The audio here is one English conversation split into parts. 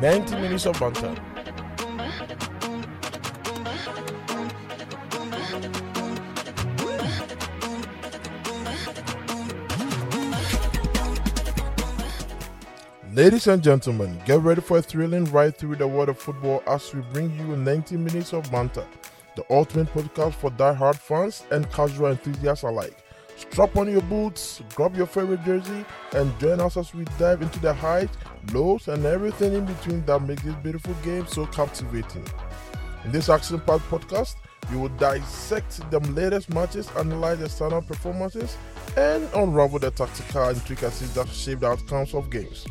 90 minutes of banter. Ladies and gentlemen, get ready for a thrilling ride through the world of football as we bring you 90 minutes of banter, the ultimate podcast for die-hard fans and casual enthusiasts alike. Strap on your boots, grab your favorite jersey, and join us as we dive into the highs, lows, and everything in between that makes this beautiful game so captivating. In this action packed podcast, we will dissect the latest matches, analyze the standout performances, and unravel the tactical intricacies that shape the outcomes of games.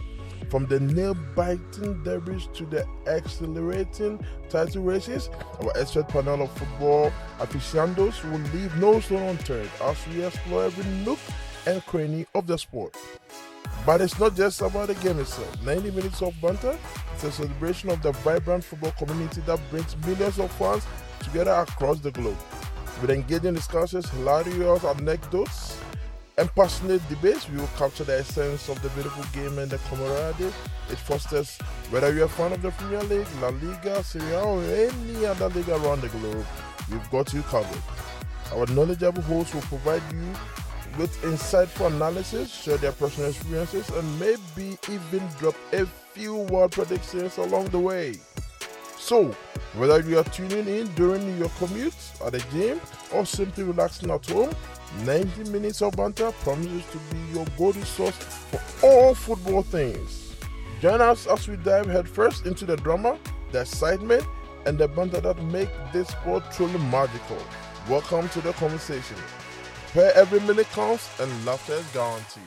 From the nail biting derbies to the exhilarating title races, our expert panel of football aficionados will leave no stone unturned as we explore every nook and cranny of the sport. But it's not just about the game itself. 90 minutes of banter is a celebration of the vibrant football community that brings millions of fans together across the globe. With engaging discussions, hilarious anecdotes, and passionate debates, we will capture the essence of the beautiful game and the camaraderie it fosters. Whether you're a fan of the Premier League, La Liga, Serie A, or any other league around the globe, we've got you covered. Our knowledgeable hosts will provide you with insightful analysis, share their personal experiences, and maybe even drop a few wild predictions along the way. So, whether you are tuning in during your commute, at the gym, or simply relaxing at home, 90 minutes of banter promises to be your go-to source for all football things. Join us as we dive headfirst into the drama, the excitement, and the banter that make this sport truly magical. Welcome to the conversation, where every minute counts and laughter is guaranteed.